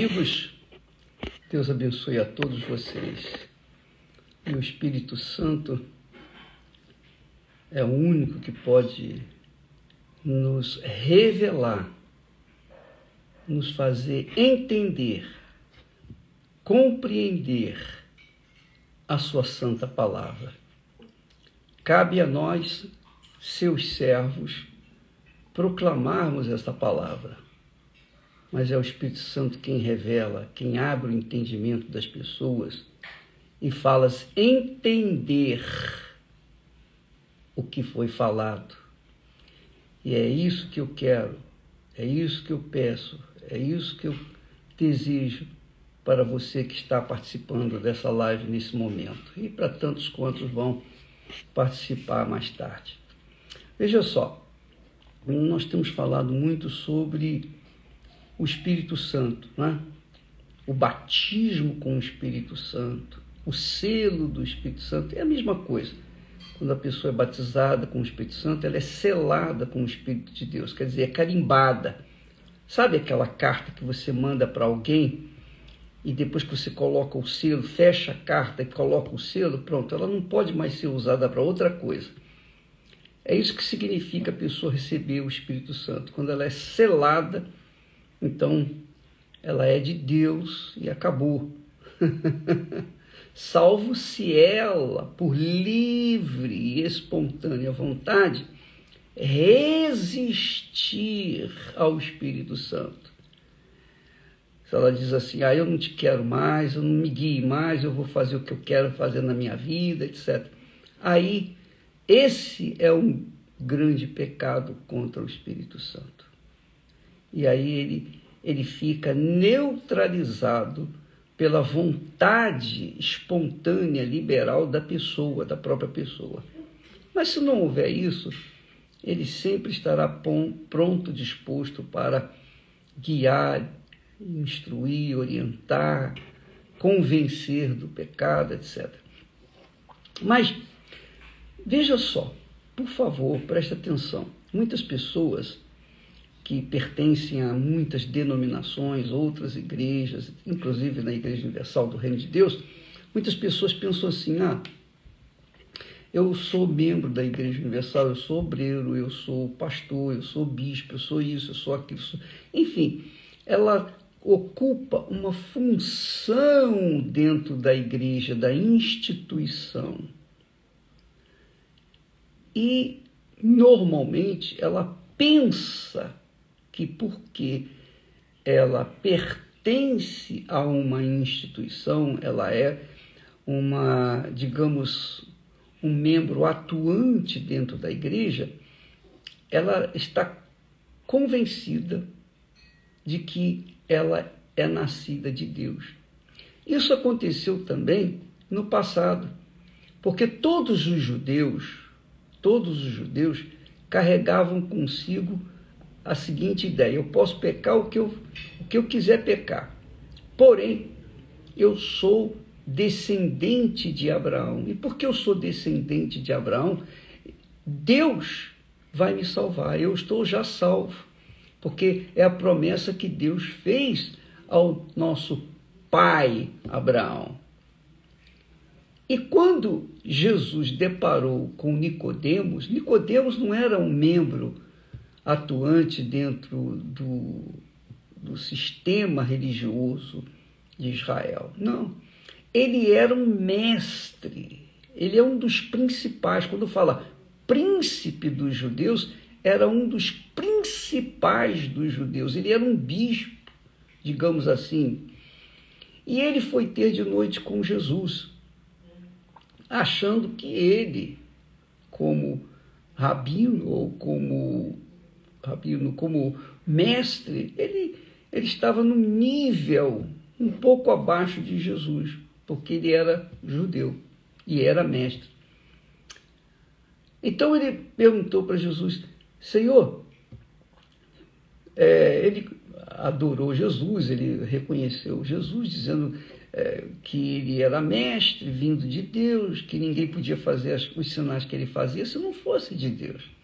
amigos, Deus abençoe a todos vocês. E o Espírito Santo é o único que pode nos revelar, nos fazer entender, compreender a Sua Santa Palavra. Cabe a nós, seus servos, proclamarmos esta palavra mas é o Espírito Santo quem revela, quem abre o entendimento das pessoas e fala-se entender o que foi falado. E é isso que eu quero, é isso que eu peço, é isso que eu desejo para você que está participando dessa live nesse momento e para tantos quantos vão participar mais tarde. Veja só, nós temos falado muito sobre o Espírito Santo, né? o batismo com o Espírito Santo, o selo do Espírito Santo, é a mesma coisa. Quando a pessoa é batizada com o Espírito Santo, ela é selada com o Espírito de Deus, quer dizer, é carimbada. Sabe aquela carta que você manda para alguém e depois que você coloca o selo, fecha a carta e coloca o selo, pronto, ela não pode mais ser usada para outra coisa. É isso que significa a pessoa receber o Espírito Santo, quando ela é selada então, ela é de Deus e acabou. Salvo se ela, por livre e espontânea vontade, resistir ao Espírito Santo. Se ela diz assim, ah, eu não te quero mais, eu não me guie mais, eu vou fazer o que eu quero fazer na minha vida, etc. Aí, esse é um grande pecado contra o Espírito Santo. E aí ele, ele fica neutralizado pela vontade espontânea, liberal da pessoa, da própria pessoa. Mas se não houver isso, ele sempre estará pronto, disposto para guiar, instruir, orientar, convencer do pecado, etc. Mas veja só, por favor, preste atenção. Muitas pessoas que pertencem a muitas denominações, outras igrejas, inclusive na Igreja Universal do Reino de Deus, muitas pessoas pensam assim: ah, eu sou membro da Igreja Universal, eu sou obreiro, eu sou pastor, eu sou bispo, eu sou isso, eu sou aquilo. Sou... Enfim, ela ocupa uma função dentro da igreja, da instituição. E, normalmente, ela pensa que porque ela pertence a uma instituição, ela é uma, digamos, um membro atuante dentro da igreja, ela está convencida de que ela é nascida de Deus. Isso aconteceu também no passado, porque todos os judeus, todos os judeus carregavam consigo a seguinte ideia: eu posso pecar o que eu, o que eu quiser pecar, porém, eu sou descendente de Abraão. E porque eu sou descendente de Abraão, Deus vai me salvar. Eu estou já salvo, porque é a promessa que Deus fez ao nosso pai Abraão. E quando Jesus deparou com Nicodemos, Nicodemos não era um membro atuante dentro do, do sistema religioso de Israel. Não. Ele era um mestre, ele é um dos principais. Quando fala príncipe dos judeus, era um dos principais dos judeus. Ele era um bispo, digamos assim. E ele foi ter de noite com Jesus, achando que ele, como rabino ou como Rabino como mestre, ele, ele estava no nível um pouco abaixo de Jesus, porque ele era judeu e era mestre. Então ele perguntou para Jesus, Senhor, é, ele adorou Jesus, ele reconheceu Jesus, dizendo é, que ele era mestre, vindo de Deus, que ninguém podia fazer os sinais que ele fazia se não fosse de Deus.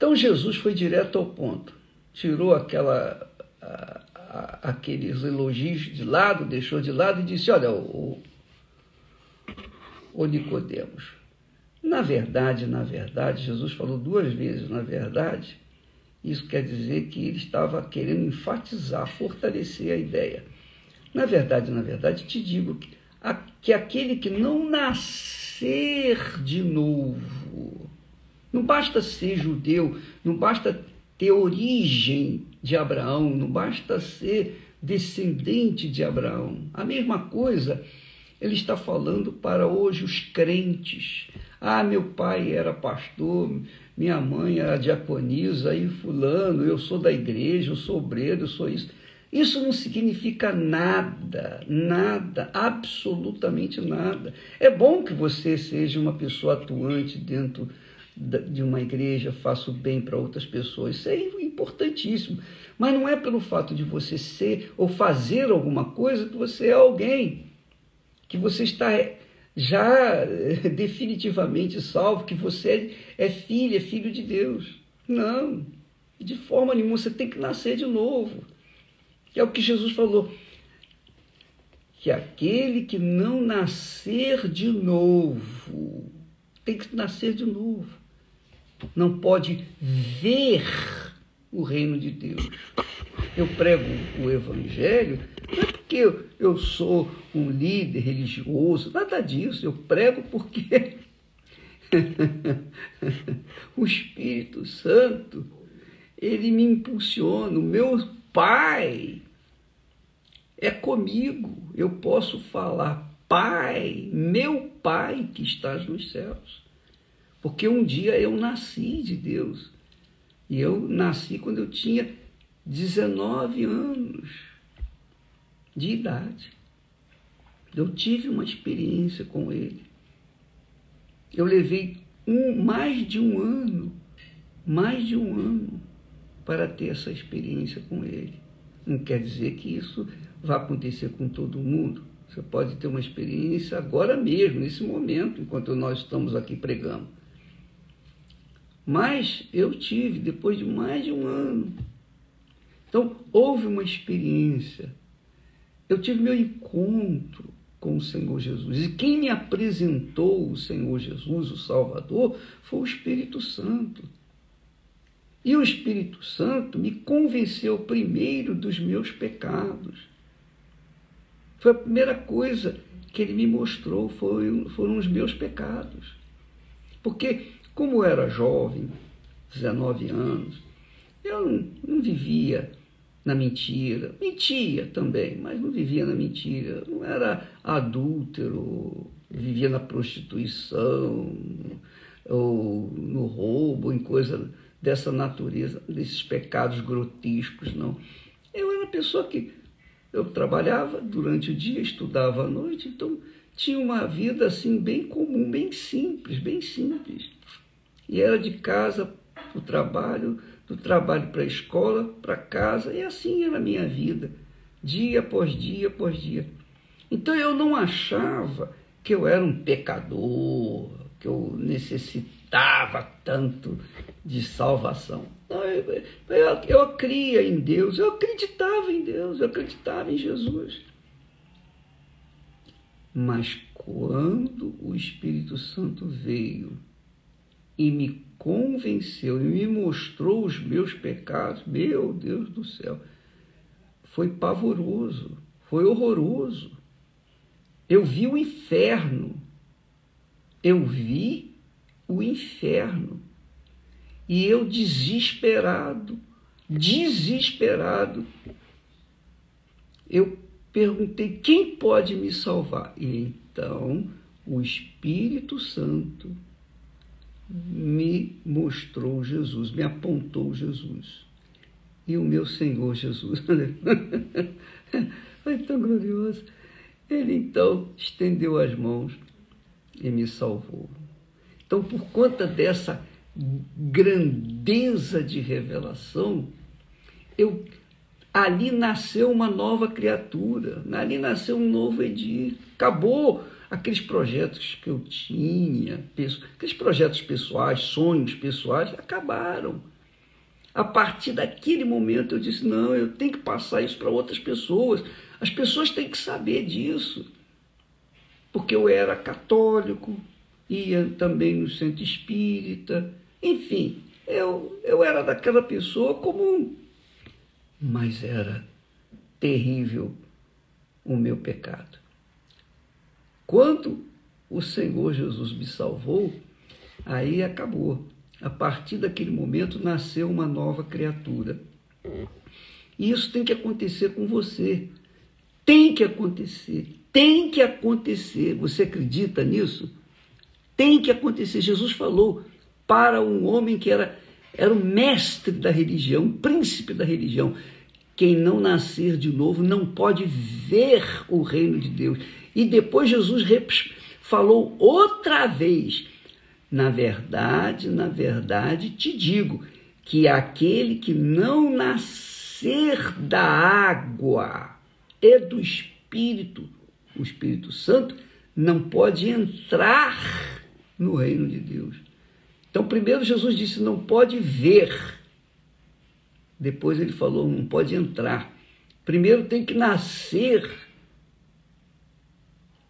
Então Jesus foi direto ao ponto, tirou aquela a, aqueles elogios de lado, deixou de lado e disse: Olha, o, o Nicodemos, na verdade, na verdade, Jesus falou duas vezes, na verdade, isso quer dizer que ele estava querendo enfatizar, fortalecer a ideia. Na verdade, na verdade, te digo que, que aquele que não nascer de novo, não basta ser judeu, não basta ter origem de Abraão, não basta ser descendente de Abraão. A mesma coisa ele está falando para hoje os crentes. Ah, meu pai era pastor, minha mãe era diaconisa, e fulano, eu sou da igreja, eu sou obreiro, eu sou isso. Isso não significa nada, nada, absolutamente nada. É bom que você seja uma pessoa atuante dentro de uma igreja, faça o bem para outras pessoas. Isso é importantíssimo. Mas não é pelo fato de você ser ou fazer alguma coisa que você é alguém, que você está já eh, definitivamente salvo, que você é filho, é filho de Deus. Não, de forma nenhuma, você tem que nascer de novo. É o que Jesus falou. Que aquele que não nascer de novo, tem que nascer de novo. Não pode ver o reino de Deus. Eu prego o evangelho não é porque eu, sou um líder religioso, nada disso. Eu prego porque o Espírito Santo, ele me impulsiona. O meu Pai é comigo. Eu posso falar, Pai, meu Pai que estás nos céus. Porque um dia eu nasci de Deus. E eu nasci quando eu tinha 19 anos de idade. Eu tive uma experiência com ele. Eu levei um, mais de um ano, mais de um ano, para ter essa experiência com ele. Não quer dizer que isso vai acontecer com todo mundo. Você pode ter uma experiência agora mesmo, nesse momento, enquanto nós estamos aqui pregando. Mas eu tive depois de mais de um ano. Então, houve uma experiência eu tive meu encontro com o Senhor Jesus. E quem me apresentou o Senhor Jesus, o Salvador, foi o Espírito Santo. E o Espírito Santo me convenceu primeiro dos meus pecados. Foi a primeira coisa que ele me mostrou, foi, foram os meus pecados. Porque, como eu era jovem, 19 anos, eu não, vivia na mentira. Mentia também, mas não vivia na mentira. Não era adúltero, vivia na prostituição, ou no roubo, em coisa dessa natureza, desses pecados grotescos, não. Eu era pessoa que eu trabalhava durante o dia, estudava à noite, então tinha uma vida assim bem comum, bem simples, bem simples. E era de casa para o trabalho, do trabalho para a escola, para casa, e assim era a minha vida, dia após dia após dia. Então eu não achava que eu era um pecador, que eu necessitava tanto de salvação. Não, eu, eu, eu cria em Deus, eu acreditava em Deus, eu acreditava em Jesus. Mas quando o Espírito Santo veio e me convenceu e me mostrou os meus pecados, meu Deus do céu, foi pavoroso, foi horroroso. Eu vi o inferno, eu vi o inferno. E eu desesperado, desesperado, eu perguntei quem pode me salvar. E então o Espírito Santo me mostrou Jesus, me apontou Jesus. E o meu Senhor Jesus, foi tão glorioso. Ele então estendeu as mãos e me salvou. Então, por conta dessa grandeza de revelação, eu ali nasceu uma nova criatura, ali nasceu um novo Edir. Acabou aqueles projetos que eu tinha, aqueles projetos pessoais, sonhos pessoais, acabaram. A partir daquele momento eu disse: não, eu tenho que passar isso para outras pessoas. As pessoas têm que saber disso. Porque eu era católico, ia também no centro espírita, enfim, eu, eu era daquela pessoa comum. Mas era terrível o meu pecado. Quando o Senhor Jesus me salvou, aí acabou. A partir daquele momento nasceu uma nova criatura. E isso tem que acontecer com você. Tem que acontecer. Tem que acontecer. Você acredita nisso? Tem que acontecer. Jesus falou para um homem que era, era o mestre da religião, o príncipe da religião. Quem não nascer de novo não pode ver o reino de Deus. E depois Jesus falou outra vez na verdade, na verdade te digo que aquele que não nascer da água e do Espírito, o Espírito Santo, não pode entrar no reino de Deus. Então, primeiro Jesus disse: não pode ver. Depois ele falou: não pode entrar. Primeiro tem que nascer.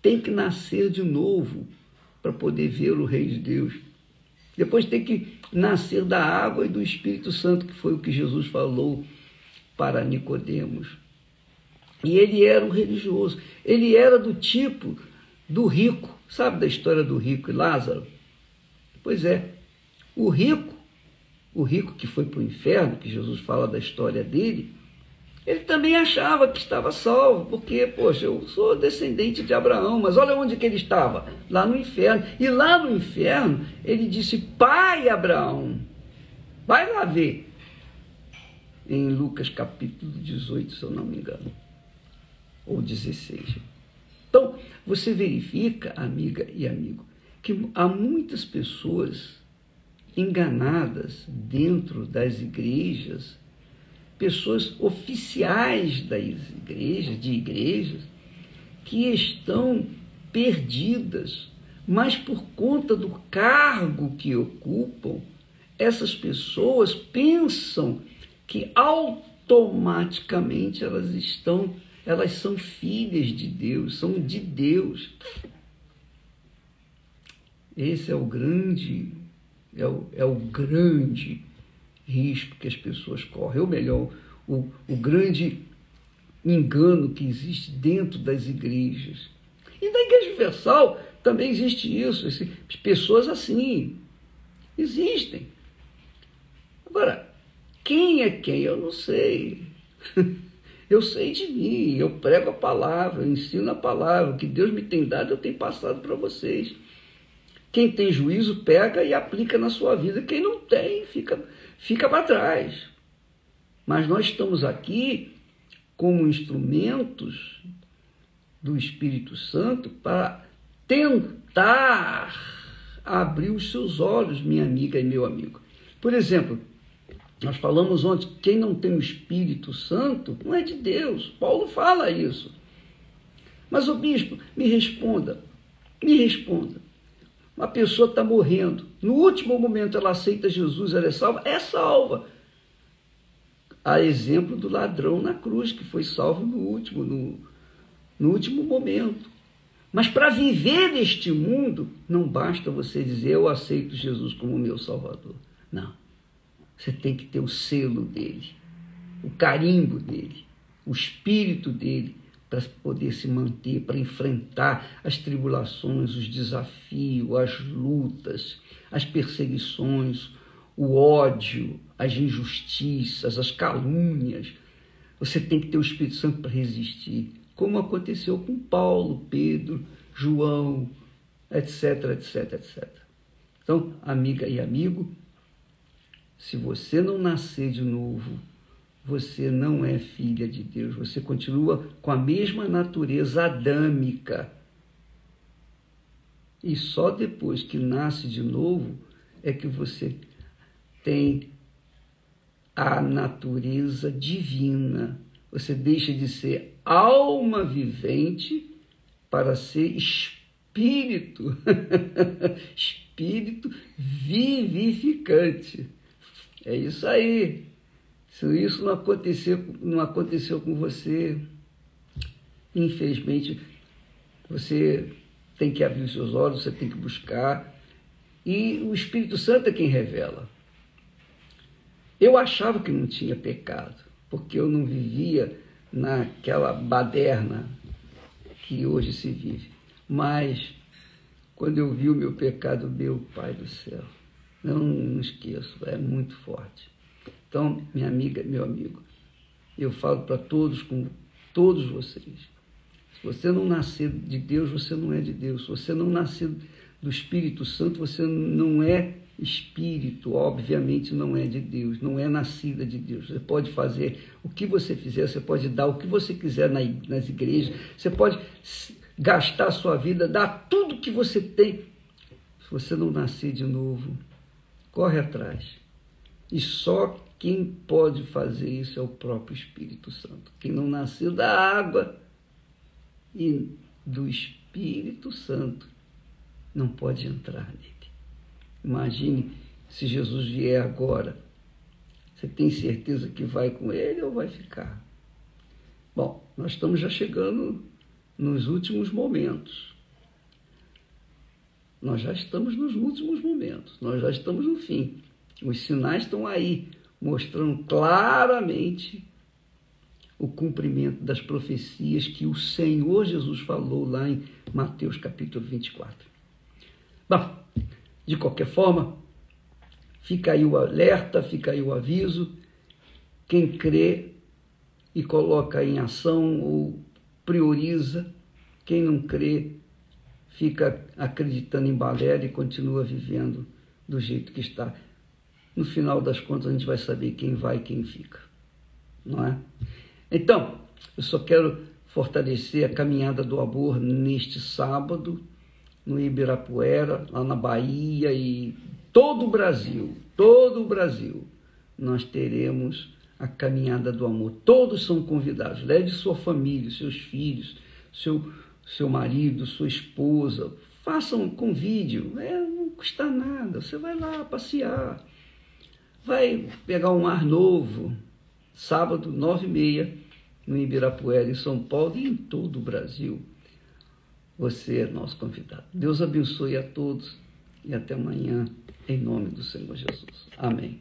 Tem que nascer de novo para poder ver o Rei de Deus. Depois tem que nascer da água e do Espírito Santo, que foi o que Jesus falou para Nicodemos. E ele era um religioso. Ele era do tipo do rico. Sabe da história do rico e Lázaro? Pois é. O rico, o rico que foi para o inferno, que Jesus fala da história dele, ele também achava que estava salvo, porque, poxa, eu sou descendente de Abraão, mas olha onde que ele estava, lá no inferno. E lá no inferno, ele disse, pai Abraão, vai lá ver. Em Lucas capítulo 18, se eu não me engano, ou 16. Então, você verifica, amiga e amigo, que há muitas pessoas enganadas dentro das igrejas pessoas oficiais das igrejas, de igrejas, que estão perdidas, mas por conta do cargo que ocupam, essas pessoas pensam que automaticamente elas estão, elas são filhas de Deus, são de Deus. Esse é o grande, é o, é o grande risco que as pessoas correm, ou melhor, o, o grande engano que existe dentro das igrejas. E na Igreja Universal também existe isso, pessoas assim. Existem. Agora, quem é quem? Eu não sei. Eu sei de mim, eu prego a palavra, eu ensino a palavra. O que Deus me tem dado, eu tenho passado para vocês. Quem tem juízo, pega e aplica na sua vida. Quem não tem, fica fica para trás. Mas nós estamos aqui como instrumentos do Espírito Santo para tentar abrir os seus olhos, minha amiga e meu amigo. Por exemplo, nós falamos ontem, quem não tem o Espírito Santo não é de Deus. Paulo fala isso. Mas o bispo, me responda, me responda. Uma pessoa está morrendo. No último momento ela aceita Jesus, ela é salva, é salva. A exemplo do ladrão na cruz, que foi salvo no último, no, no último momento. Mas para viver neste mundo, não basta você dizer eu aceito Jesus como meu Salvador. Não. Você tem que ter o selo dele, o carimbo dele, o espírito dele, para poder se manter, para enfrentar as tribulações, os desafios, as lutas, as perseguições, o ódio, as injustiças, as calúnias. Você tem que ter o Espírito Santo para resistir, como aconteceu com Paulo, Pedro, João, etc, etc, etc. Então, amiga e amigo, se você não nascer de novo, você não é filha de Deus, você continua com a mesma natureza adâmica. E só depois que nasce de novo é que você tem a natureza divina. Você deixa de ser alma vivente para ser espírito, espírito vivificante. É isso aí. Se isso não aconteceu, não aconteceu com você, infelizmente, você tem que abrir os seus olhos, você tem que buscar. E o Espírito Santo é quem revela. Eu achava que não tinha pecado, porque eu não vivia naquela baderna que hoje se vive. Mas, quando eu vi o meu pecado, meu Pai do céu, não, não esqueço, é muito forte. Então, minha amiga, meu amigo, eu falo para todos, com todos vocês, se você não nascer de Deus, você não é de Deus. Se você não nascer do Espírito Santo, você não é espírito, obviamente não é de Deus, não é nascida de Deus. Você pode fazer o que você fizer, você pode dar o que você quiser nas igrejas, você pode gastar a sua vida, dar tudo que você tem. Se você não nascer de novo, corre atrás. E só quem pode fazer isso é o próprio Espírito Santo. Quem não nasceu da água e do Espírito Santo não pode entrar nele. Imagine se Jesus vier agora. Você tem certeza que vai com ele ou vai ficar? Bom, nós estamos já chegando nos últimos momentos. Nós já estamos nos últimos momentos, nós já estamos no fim. Os sinais estão aí, mostrando claramente o cumprimento das profecias que o Senhor Jesus falou lá em Mateus capítulo 24. Bom, de qualquer forma, fica aí o alerta, fica aí o aviso. Quem crê e coloca em ação ou prioriza, quem não crê fica acreditando em balela e continua vivendo do jeito que está. No final das contas, a gente vai saber quem vai e quem fica, não é? Então, eu só quero fortalecer a caminhada do amor neste sábado, no Ibirapuera, lá na Bahia e todo o Brasil, todo o Brasil, nós teremos a caminhada do amor. Todos são convidados. Leve sua família, seus filhos, seu, seu marido, sua esposa. Façam com vídeo. É, não custa nada. Você vai lá passear. Vai pegar um ar novo. Sábado, nove e meia no Ibirapuera, em São Paulo e em todo o Brasil. Você é nosso convidado. Deus abençoe a todos e até amanhã, em nome do Senhor Jesus. Amém.